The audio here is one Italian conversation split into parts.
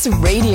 Masterclass Radio,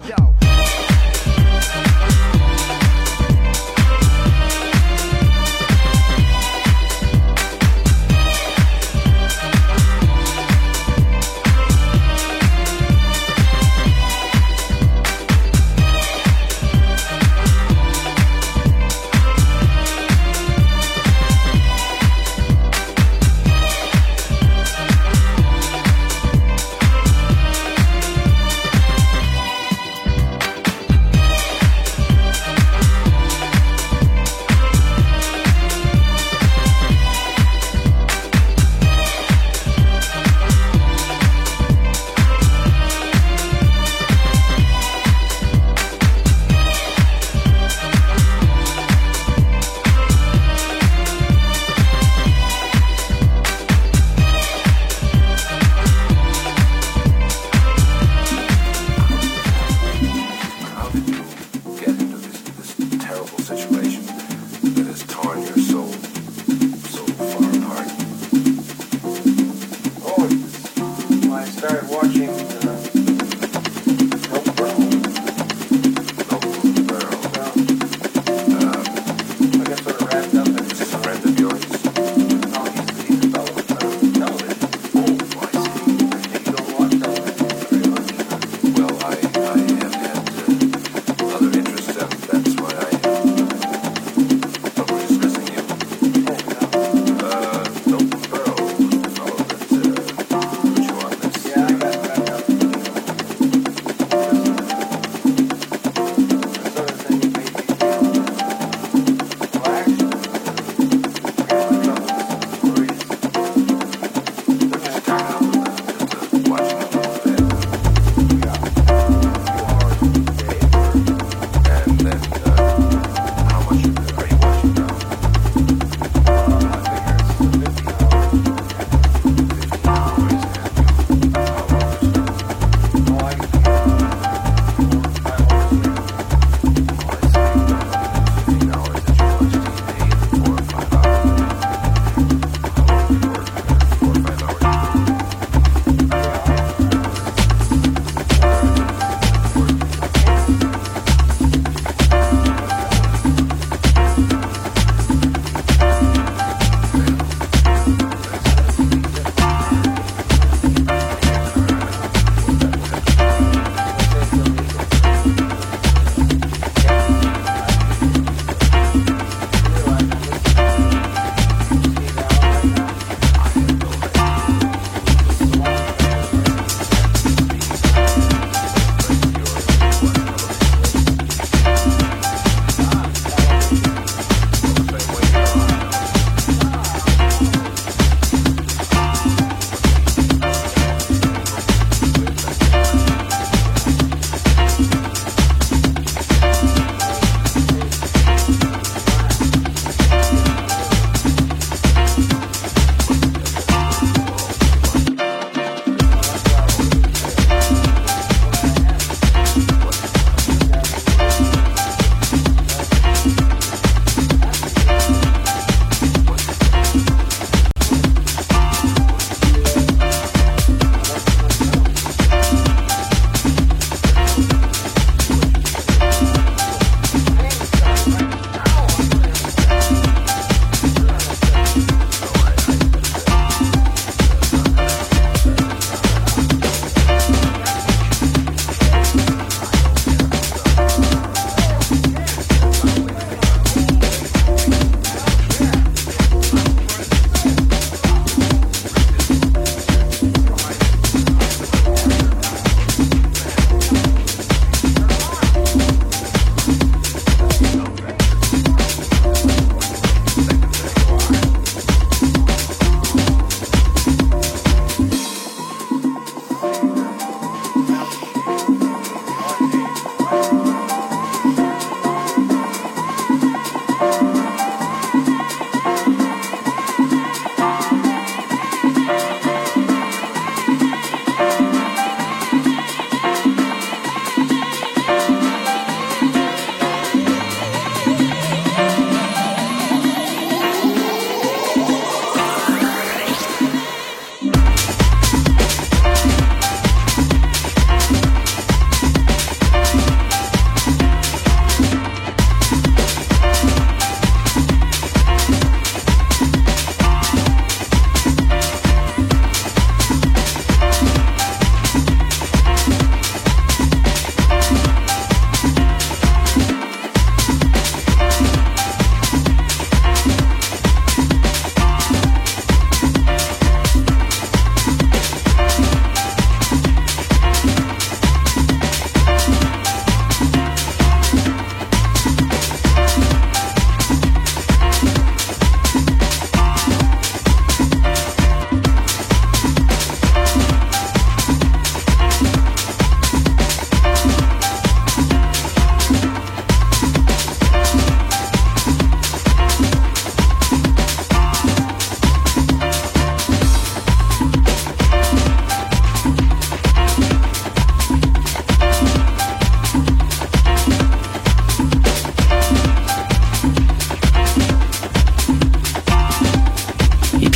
Yo.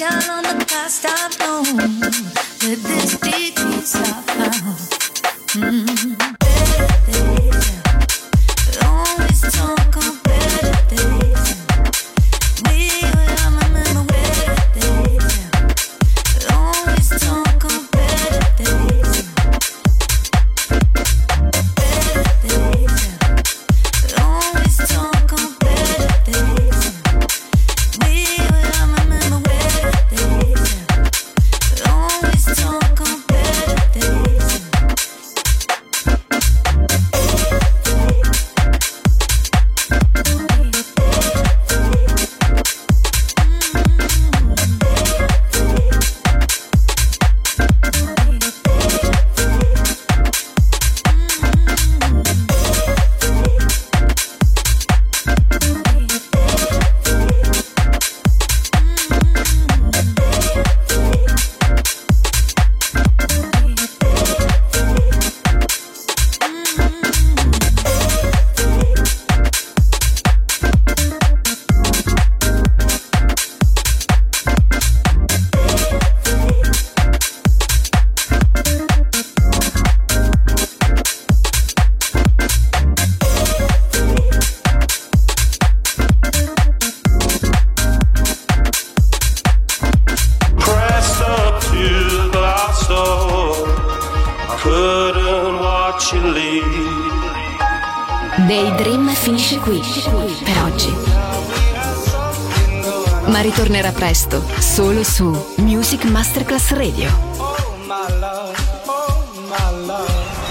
reflection on the past I've known. With this